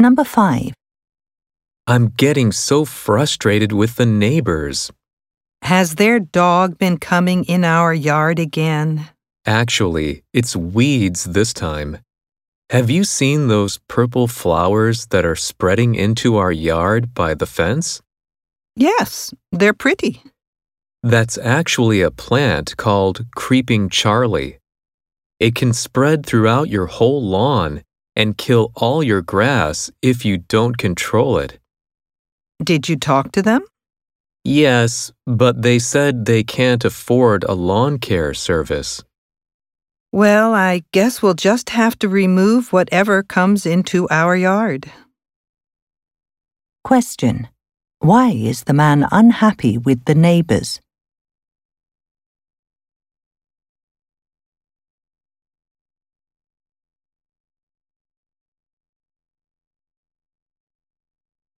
Number 5. I'm getting so frustrated with the neighbors. Has their dog been coming in our yard again? Actually, it's weeds this time. Have you seen those purple flowers that are spreading into our yard by the fence? Yes, they're pretty. That's actually a plant called Creeping Charlie. It can spread throughout your whole lawn and kill all your grass if you don't control it. Did you talk to them? Yes, but they said they can't afford a lawn care service. Well, I guess we'll just have to remove whatever comes into our yard. Question. Why is the man unhappy with the neighbors?